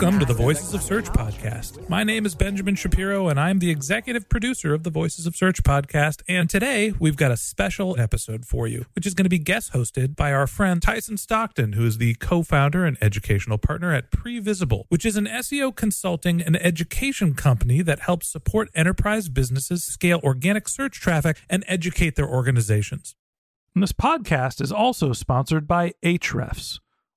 Welcome to the Voices of Search podcast. My name is Benjamin Shapiro, and I'm the executive producer of the Voices of Search podcast. And today we've got a special episode for you, which is going to be guest hosted by our friend Tyson Stockton, who is the co founder and educational partner at Previsible, which is an SEO consulting and education company that helps support enterprise businesses scale organic search traffic and educate their organizations. And this podcast is also sponsored by Ahrefs.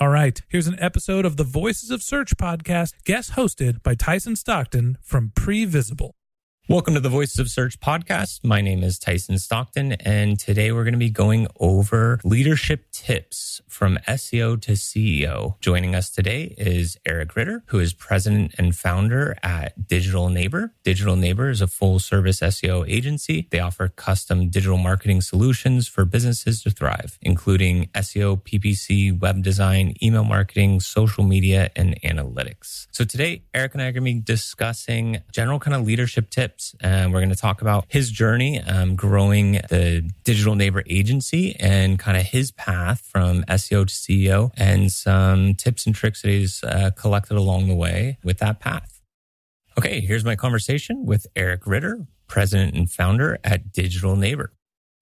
All right, here's an episode of the Voices of Search podcast, guest hosted by Tyson Stockton from Previsible. Welcome to the Voices of Search podcast. My name is Tyson Stockton, and today we're going to be going over leadership tips from SEO to CEO. Joining us today is Eric Ritter, who is president and founder at Digital Neighbor. Digital Neighbor is a full service SEO agency. They offer custom digital marketing solutions for businesses to thrive, including SEO, PPC, web design, email marketing, social media, and analytics. So today, Eric and I are going to be discussing general kind of leadership tips and we're going to talk about his journey um, growing the digital neighbor agency and kind of his path from SEO to CEO and some tips and tricks that he's uh, collected along the way with that path. Okay, here's my conversation with Eric Ritter, president and founder at Digital Neighbor.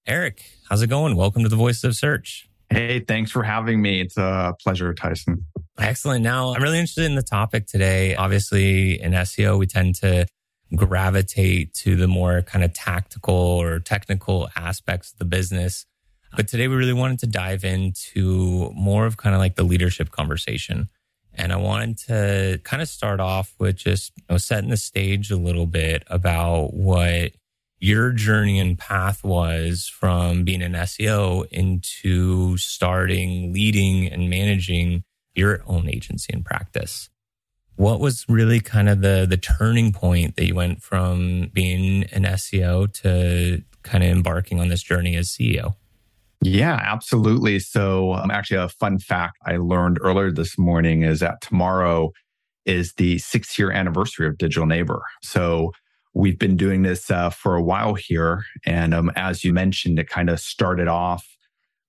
Eric, how's it going? Welcome to the Voices of Search. Hey, thanks for having me. It's a pleasure, Tyson. Excellent. Now, I'm really interested in the topic today. Obviously, in SEO, we tend to gravitate to the more kind of tactical or technical aspects of the business. But today we really wanted to dive into more of kind of like the leadership conversation. And I wanted to kind of start off with just you know, setting the stage a little bit about what your journey and path was from being an SEO into starting, leading, and managing your own agency and practice what was really kind of the the turning point that you went from being an SEO to kind of embarking on this journey as CEO? Yeah, absolutely. So, um, actually, a fun fact I learned earlier this morning is that tomorrow is the six year anniversary of Digital Neighbor. So, we've been doing this uh, for a while here. And um, as you mentioned, it kind of started off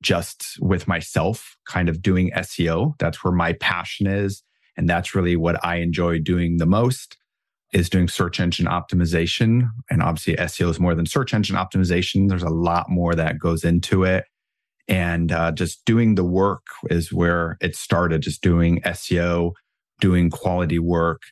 just with myself, kind of doing SEO. That's where my passion is. And that's really what I enjoy doing the most is doing search engine optimization. And obviously SEO is more than search engine optimization. There's a lot more that goes into it. And uh, just doing the work is where it started, just doing SEO, doing quality work.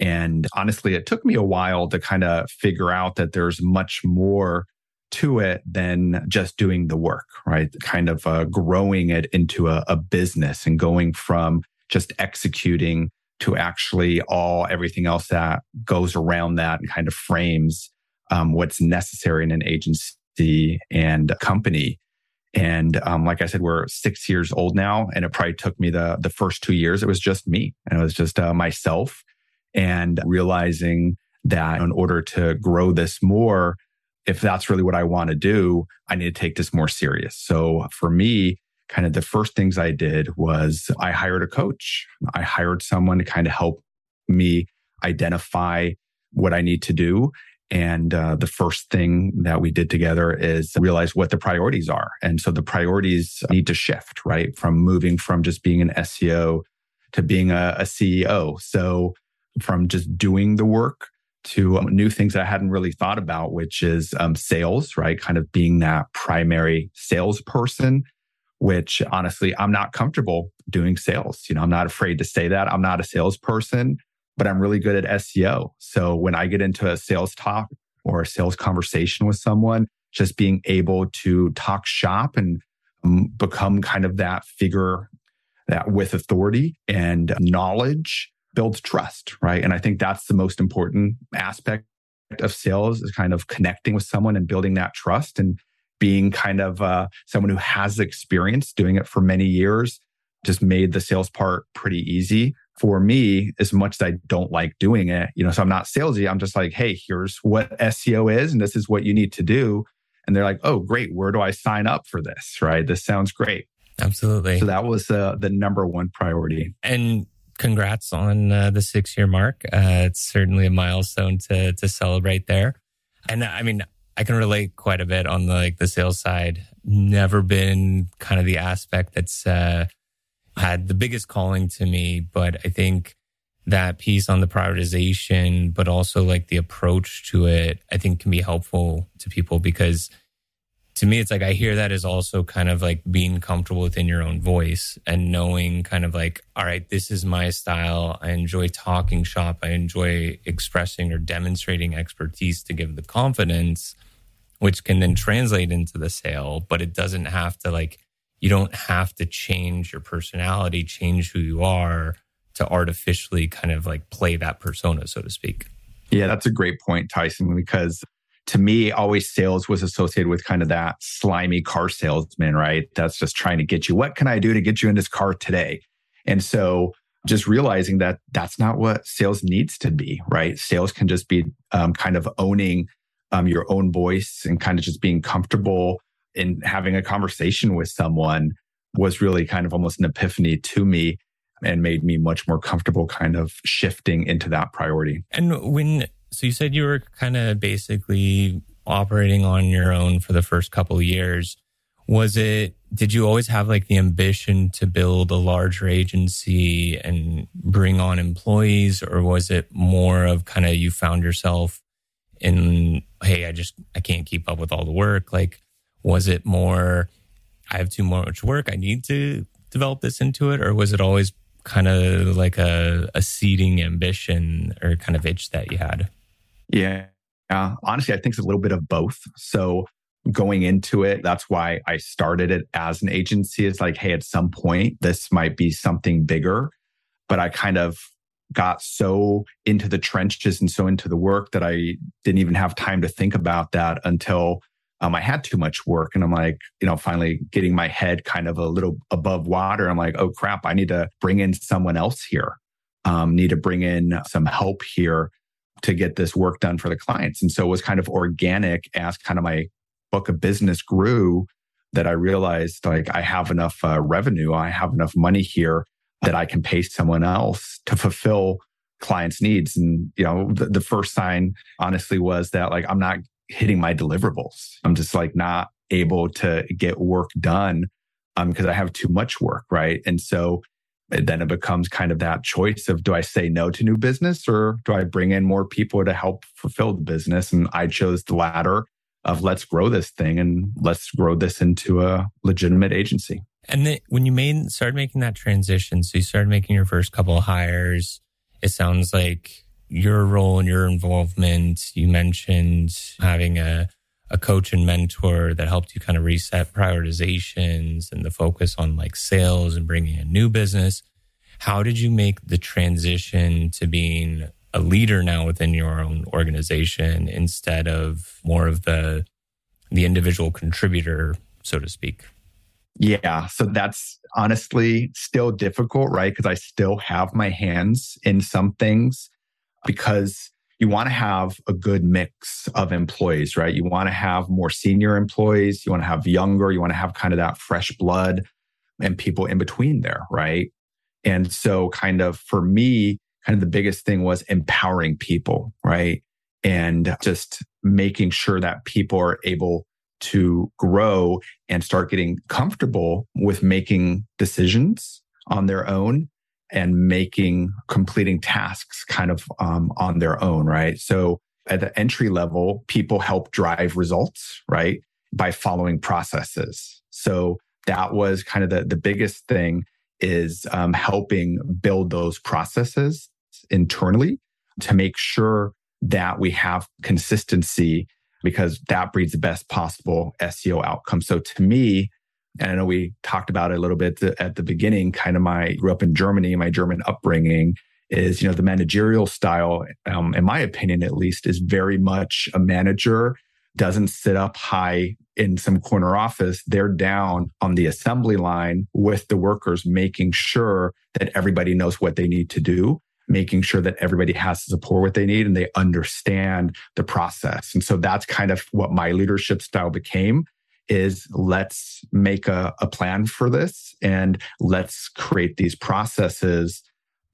And honestly, it took me a while to kind of figure out that there's much more to it than just doing the work, right? Kind of uh, growing it into a, a business and going from just executing to actually all everything else that goes around that and kind of frames um, what's necessary in an agency and company. And um, like I said, we're six years old now, and it probably took me the the first two years. It was just me, and it was just uh, myself, and realizing that in order to grow this more, if that's really what I want to do, I need to take this more serious. So for me, kind of the first things I did was I hired a coach. I hired someone to kind of help me identify what I need to do. And uh, the first thing that we did together is realize what the priorities are. And so the priorities need to shift, right? From moving from just being an SEO to being a, a CEO. So from just doing the work to um, new things that I hadn't really thought about, which is um, sales, right? Kind of being that primary salesperson, which honestly, I'm not comfortable doing sales. You know, I'm not afraid to say that. I'm not a salesperson, but I'm really good at SEO. So when I get into a sales talk or a sales conversation with someone, just being able to talk shop and um, become kind of that figure that with authority and knowledge builds trust, right? And I think that's the most important aspect of sales is kind of connecting with someone and building that trust and being kind of uh, someone who has experience doing it for many years just made the sales part pretty easy for me as much as I don't like doing it. You know, so I'm not salesy. I'm just like, hey, here's what SEO is and this is what you need to do. And they're like, oh, great. Where do I sign up for this? Right. This sounds great. Absolutely. So that was uh, the number one priority. And congrats on uh, the six year mark. Uh, it's certainly a milestone to to celebrate there. And I mean, I can relate quite a bit on the like the sales side. Never been kind of the aspect that's uh, had the biggest calling to me, but I think that piece on the prioritization, but also like the approach to it, I think can be helpful to people because to me, it's like I hear that as also kind of like being comfortable within your own voice and knowing kind of like, all right, this is my style. I enjoy talking shop. I enjoy expressing or demonstrating expertise to give the confidence, which can then translate into the sale, but it doesn't have to like, you don't have to change your personality, change who you are to artificially kind of like play that persona, so to speak. Yeah, that's a great point, Tyson, because to me, always sales was associated with kind of that slimy car salesman, right? That's just trying to get you, what can I do to get you in this car today? And so just realizing that that's not what sales needs to be, right? Sales can just be um, kind of owning um, your own voice and kind of just being comfortable in having a conversation with someone was really kind of almost an epiphany to me and made me much more comfortable kind of shifting into that priority. And when so you said you were kind of basically operating on your own for the first couple of years. Was it, did you always have like the ambition to build a larger agency and bring on employees? Or was it more of kind of you found yourself in, hey, I just, I can't keep up with all the work? Like, was it more, I have too much work. I need to develop this into it? Or was it always kind of like a, a seeding ambition or kind of itch that you had? Yeah. Uh, honestly, I think it's a little bit of both. So going into it, that's why I started it as an agency. It's like, hey, at some point, this might be something bigger. But I kind of got so into the trenches and so into the work that I didn't even have time to think about that until um, I had too much work. And I'm like, you know, finally getting my head kind of a little above water. I'm like, oh crap, I need to bring in someone else here. Um, need to bring in some help here to get this work done for the clients. And so it was kind of organic as kind of my book of business grew that I realized like I have enough uh, revenue, I have enough money here that I can pay someone else to fulfill clients' needs. And, you know, the, the first sign honestly was that like I'm not hitting my deliverables. I'm just like not able to get work done because um, I have too much work, right? And so then it becomes kind of that choice of do I say no to new business or do I bring in more people to help fulfill the business? And I chose the latter of let's grow this thing and let's grow this into a legitimate agency. And then when you made started making that transition, so you started making your first couple of hires, it sounds like your role and your involvement, you mentioned having a a coach and mentor that helped you kind of reset prioritizations and the focus on like sales and bringing in new business. How did you make the transition to being a leader now within your own organization instead of more of the the individual contributor, so to speak? Yeah, so that's honestly still difficult, right? Because I still have my hands in some things because you want to have a good mix of employees, right? You want to have more senior employees, you want to have younger, you want to have kind of that fresh blood and people in between there, right? And so, kind of for me, kind of the biggest thing was empowering people, right? And just making sure that people are able to grow and start getting comfortable with making decisions on their own and making completing tasks kind of um, on their own, right? So at the entry level, people help drive results, right? By following processes. So that was kind of the, the biggest thing is um, helping build those processes internally to make sure that we have consistency because that breeds the best possible SEO outcome. So to me, and I know we talked about it a little bit at the beginning, kind of my grew up in Germany, my German upbringing is, you know, the managerial style, um, in my opinion, at least, is very much a manager doesn't sit up high in some corner office. They're down on the assembly line with the workers, making sure that everybody knows what they need to do, making sure that everybody has the support what they need and they understand the process. And so that's kind of what my leadership style became is let's make a, a plan for this and let's create these processes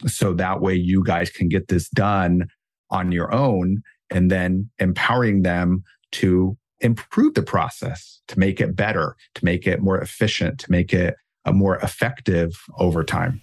so that way you guys can get this done on your own and then empowering them to improve the process to make it better to make it more efficient to make it a more effective over time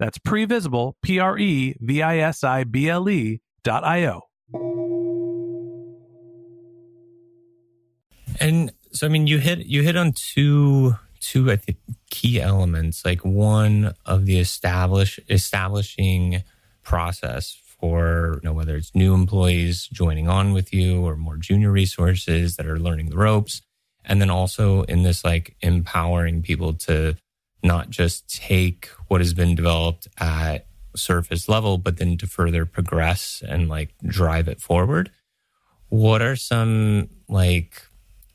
that's previsible, P R E V I S I B L E dot I O. And so, I mean, you hit you hit on two two I think key elements. Like one of the establish establishing process for you know whether it's new employees joining on with you or more junior resources that are learning the ropes, and then also in this like empowering people to not just take what has been developed at surface level, but then to further progress and like drive it forward. What are some like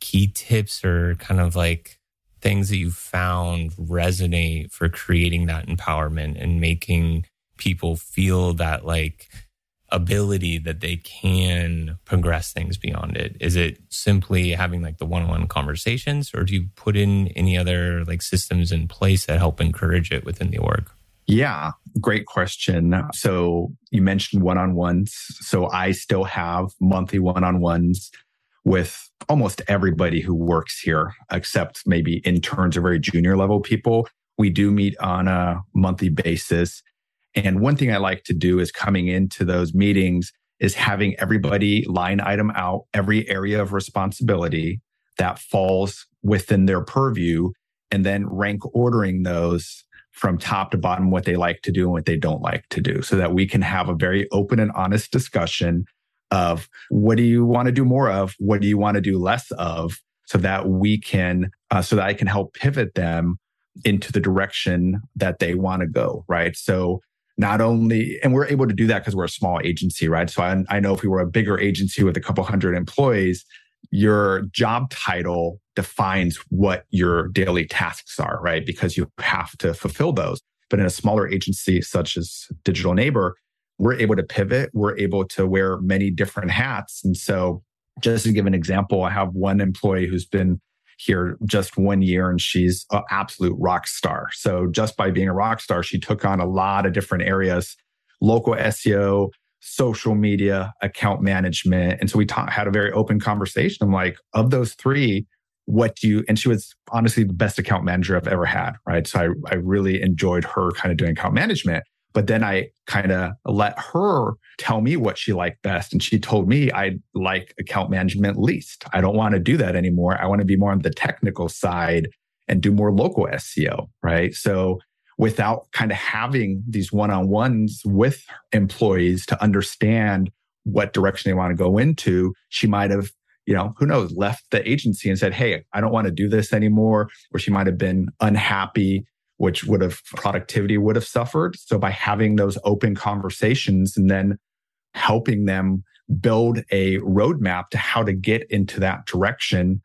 key tips or kind of like things that you found resonate for creating that empowerment and making people feel that like ability that they can progress things beyond it? Is it simply having like the one on one conversations, or do you put in any other like systems in place that help encourage it within the org? Yeah, great question. So you mentioned one on ones. So I still have monthly one on ones with almost everybody who works here, except maybe interns or very junior level people. We do meet on a monthly basis. And one thing I like to do is coming into those meetings is having everybody line item out every area of responsibility that falls within their purview and then rank ordering those from top to bottom what they like to do and what they don't like to do so that we can have a very open and honest discussion of what do you want to do more of what do you want to do less of so that we can uh, so that i can help pivot them into the direction that they want to go right? So not only and we're able to do that because we're a small agency right so I, I know if we were a bigger agency with a couple hundred employees your job title defines what your daily tasks are, right? Because you have to fulfill those. But in a smaller agency such as Digital Neighbor, we're able to pivot. We're able to wear many different hats. And so, just to give an example, I have one employee who's been here just one year and she's an absolute rock star. So, just by being a rock star, she took on a lot of different areas local SEO, social media, account management. And so we ta- had a very open conversation. I'm like, of those three, what do you, and she was honestly the best account manager I've ever had. Right. So I, I really enjoyed her kind of doing account management. But then I kind of let her tell me what she liked best. And she told me I like account management least. I don't want to do that anymore. I want to be more on the technical side and do more local SEO. Right. So without kind of having these one on ones with employees to understand what direction they want to go into, she might have, you know, who knows, left the agency and said, Hey, I don't want to do this anymore. Or she might have been unhappy, which would have productivity would have suffered. So by having those open conversations and then helping them build a roadmap to how to get into that direction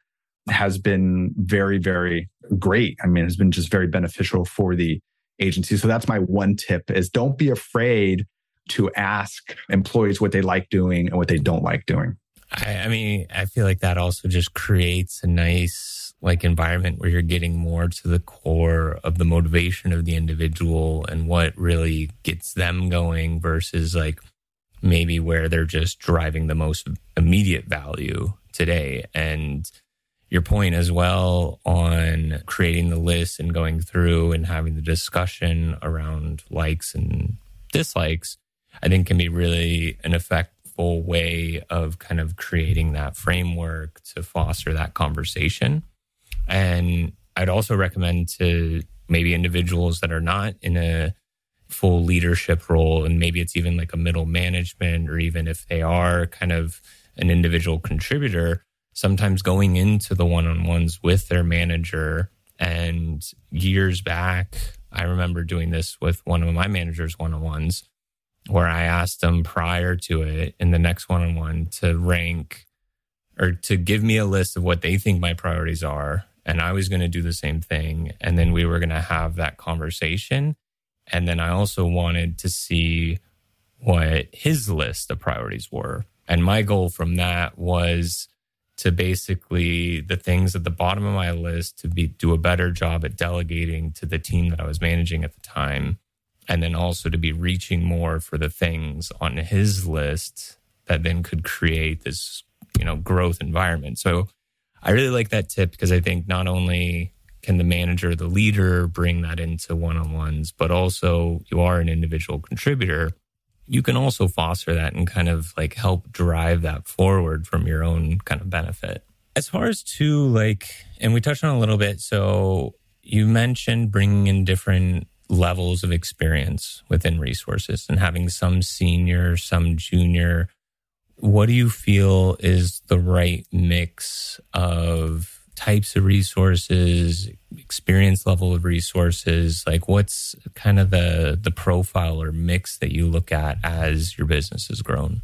has been very, very great. I mean, it's been just very beneficial for the agency. So that's my one tip is don't be afraid to ask employees what they like doing and what they don't like doing. I, I mean, I feel like that also just creates a nice like environment where you're getting more to the core of the motivation of the individual and what really gets them going versus like maybe where they're just driving the most immediate value today. And your point as well on creating the list and going through and having the discussion around likes and dislikes, I think can be really an effectful way of kind of creating that framework to foster that conversation. And I'd also recommend to maybe individuals that are not in a full leadership role, and maybe it's even like a middle management, or even if they are kind of an individual contributor, sometimes going into the one on ones with their manager. And years back, I remember doing this with one of my managers one on ones where I asked them prior to it in the next one on one to rank or to give me a list of what they think my priorities are. And I was going to do the same thing. And then we were going to have that conversation. And then I also wanted to see what his list of priorities were. And my goal from that was to basically the things at the bottom of my list to be do a better job at delegating to the team that I was managing at the time and then also to be reaching more for the things on his list that then could create this you know growth environment so I really like that tip because I think not only can the manager the leader bring that into one-on-ones but also you are an individual contributor you can also foster that and kind of like help drive that forward from your own kind of benefit. As far as to like, and we touched on a little bit. So you mentioned bringing in different levels of experience within resources and having some senior, some junior. What do you feel is the right mix of types of resources, experience level of resources? Like what's kind of the the profile or mix that you look at as your business has grown?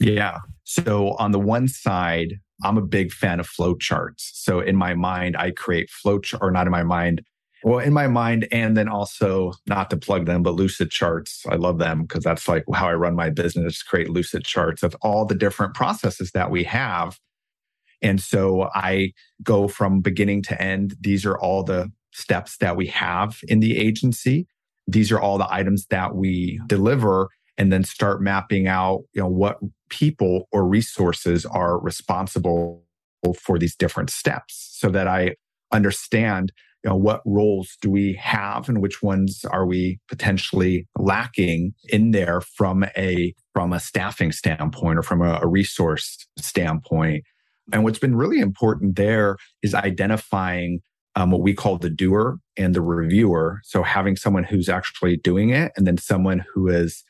Yeah. So on the one side, I'm a big fan of flow charts. So in my mind, I create flow chart or not in my mind. Well, in my mind, and then also not to plug them, but Lucidcharts I love them because that's like how I run my business, create Lucidcharts of all the different processes that we have and so I go from beginning to end. These are all the steps that we have in the agency. These are all the items that we deliver. and then start mapping out, you know, what people or resources are responsible for these different steps so that I understand you know what roles do we have and which ones are we potentially lacking in there from a from a staffing standpoint or from a, a resource standpoint? And what's been really important there is identifying um, what we call the doer and the reviewer. So having someone who's actually doing it and then someone who is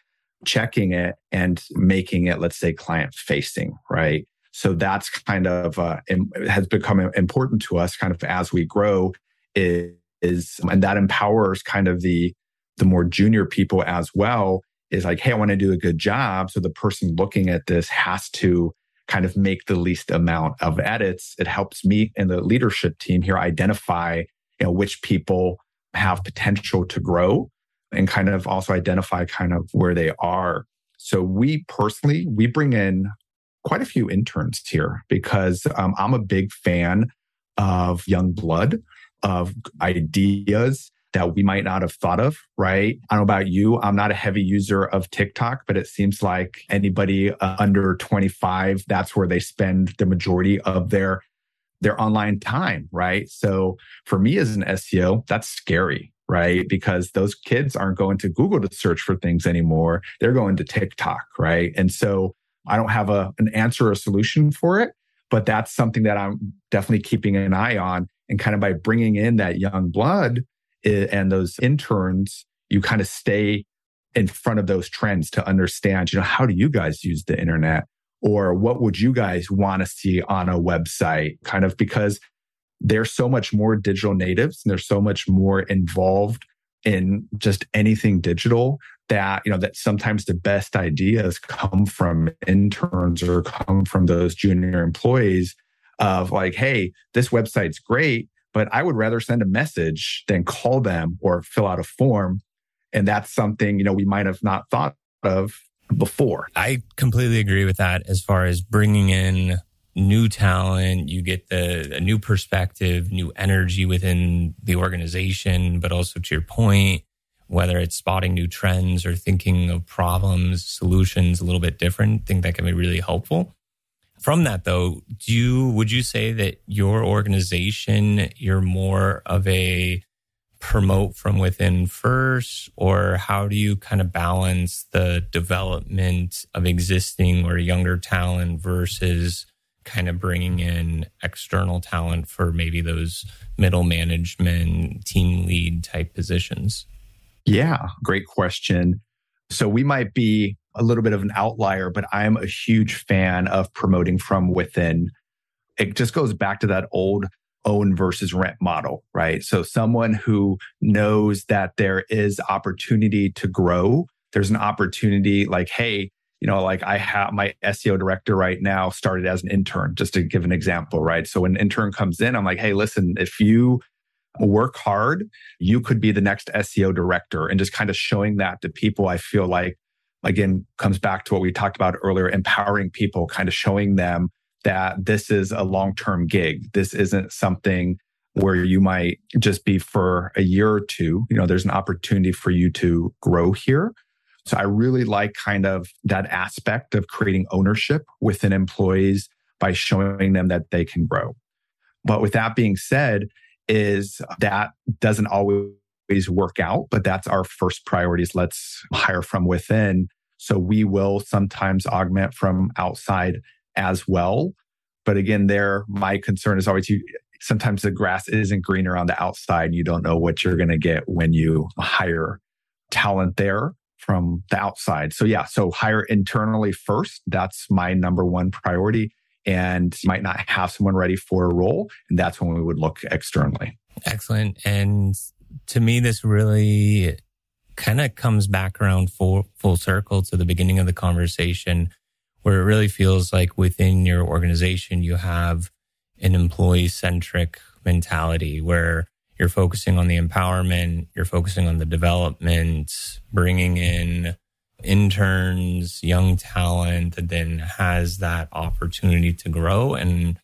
checking it and making it let's say client facing right? So that's kind of uh, has become important to us kind of as we grow is, and that empowers kind of the the more junior people as well is like hey i want to do a good job. So the person looking at this has to kind of make the least amount of edits. It helps me and the leadership team here identify you know which people have potential to grow and kind of also identify kind of where they are. So we personally we bring in quite a few interns here because um, i'm a big fan of young blood of ideas that we might not have thought of, right? I don't know about you. I'm not a heavy user of TikTok, but it seems like anybody uh, under 25, that's where they spend the majority of their their online time, right? So for me as an SEO, that's scary, right? Because those kids aren't going to Google to search for things anymore. They're going to TikTok, right? And so I don't have a an answer or solution for it, but that's something that I'm definitely keeping an eye on and kind of by bringing in that young blood and those interns, you kind of stay in front of those trends to understand, you know, how do you guys use the internet? Or what would you guys want to see on a website? Kind of because there's so much more digital natives and there's so much more involved in just anything digital that you know that sometimes the best ideas come from interns or come from those junior employees of like, hey, this website's great, but I would rather send a message than call them or fill out a form. And that's something, you know, we might have not thought of before. I completely agree with that as far as bringing in new talent, you get the a new perspective, new energy within the organization, but also to your point, whether it's spotting new trends or thinking of problems, solutions a little bit different, I think that can be really helpful. From that though, do you would you say that your organization you're more of a promote from within first or how do you kind of balance the development of existing or younger talent versus kind of bringing in external talent for maybe those middle management team lead type positions? Yeah great question. So we might be a little bit of an outlier, but I'm a huge fan of promoting from within. It just goes back to that old own versus rent model, right? So someone who knows that there is opportunity to grow, there's an opportunity like, hey, you know, like I have my SEO director right now started as an intern, just to give an example, right? So when an intern comes in, I'm like, hey, listen, if you work hard, you could be the next SEO director and just kind of showing that to people. I feel like again comes back to what we talked about earlier empowering people kind of showing them that this is a long-term gig. This isn't something where you might just be for a year or two. You know there's an opportunity for you to grow here. So i really like kind of that aspect of creating ownership within employees by showing them that they can grow. But with that being said is that doesn't always work out, but that's our first priority is let's hire from within. So we will sometimes augment from outside as well. But again, there, my concern is always you, sometimes the grass isn't greener on the outside. You don't know what you're going to get when you hire talent there from the outside. So yeah, so hire internally first. That's my number one priority. And might not have someone ready for a role. And that's when we would look externally. Excellent. And to me, this really kind of comes back around full, full circle to the beginning of the conversation where it really feels like within your organization, you have an employee centric mentality where you're focusing on the empowerment, you're focusing on the development, bringing in interns, young talent that then has that opportunity to grow. And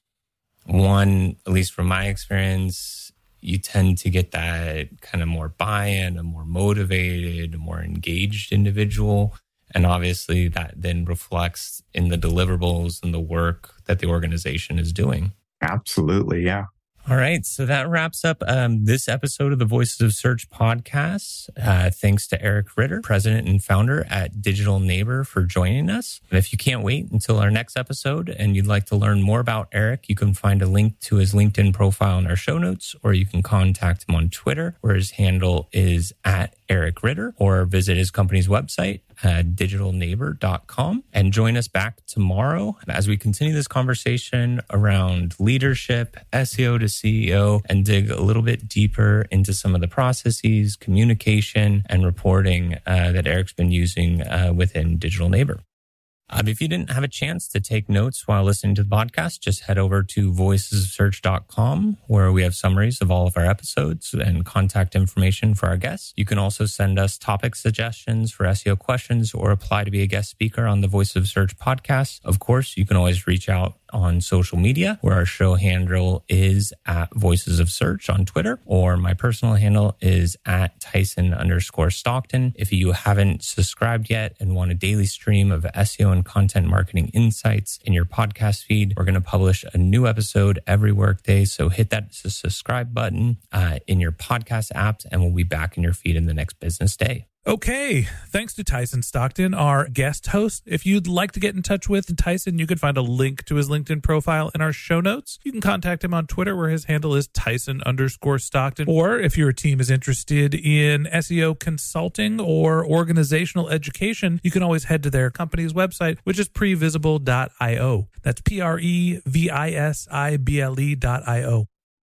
one, at least from my experience, you tend to get that kind of more buy in, a more motivated, more engaged individual. And obviously, that then reflects in the deliverables and the work that the organization is doing. Absolutely. Yeah. All right. So that wraps up um, this episode of the Voices of Search podcast. Uh, thanks to Eric Ritter, president and founder at Digital Neighbor, for joining us. If you can't wait until our next episode and you'd like to learn more about Eric, you can find a link to his LinkedIn profile in our show notes, or you can contact him on Twitter, where his handle is at Eric Ritter, or visit his company's website uh, digitalneighbor.com and join us back tomorrow as we continue this conversation around leadership, SEO to CEO, and dig a little bit deeper into some of the processes, communication, and reporting uh, that Eric's been using uh, within Digital Neighbor. Um, if you didn't have a chance to take notes while listening to the podcast, just head over to voicesofsearch.com where we have summaries of all of our episodes and contact information for our guests. You can also send us topic suggestions for SEO questions or apply to be a guest speaker on the Voice of Search podcast. Of course, you can always reach out on social media, where our show handle is at Voices of Search on Twitter, or my personal handle is at Tyson underscore Stockton. If you haven't subscribed yet and want a daily stream of SEO and content marketing insights in your podcast feed, we're going to publish a new episode every workday. So hit that subscribe button uh, in your podcast apps, and we'll be back in your feed in the next business day. Okay. Thanks to Tyson Stockton, our guest host. If you'd like to get in touch with Tyson, you can find a link to his LinkedIn profile in our show notes. You can contact him on Twitter, where his handle is Tyson underscore Stockton. Or if your team is interested in SEO consulting or organizational education, you can always head to their company's website, which is previsible.io. That's P R E V I S I B L E.io.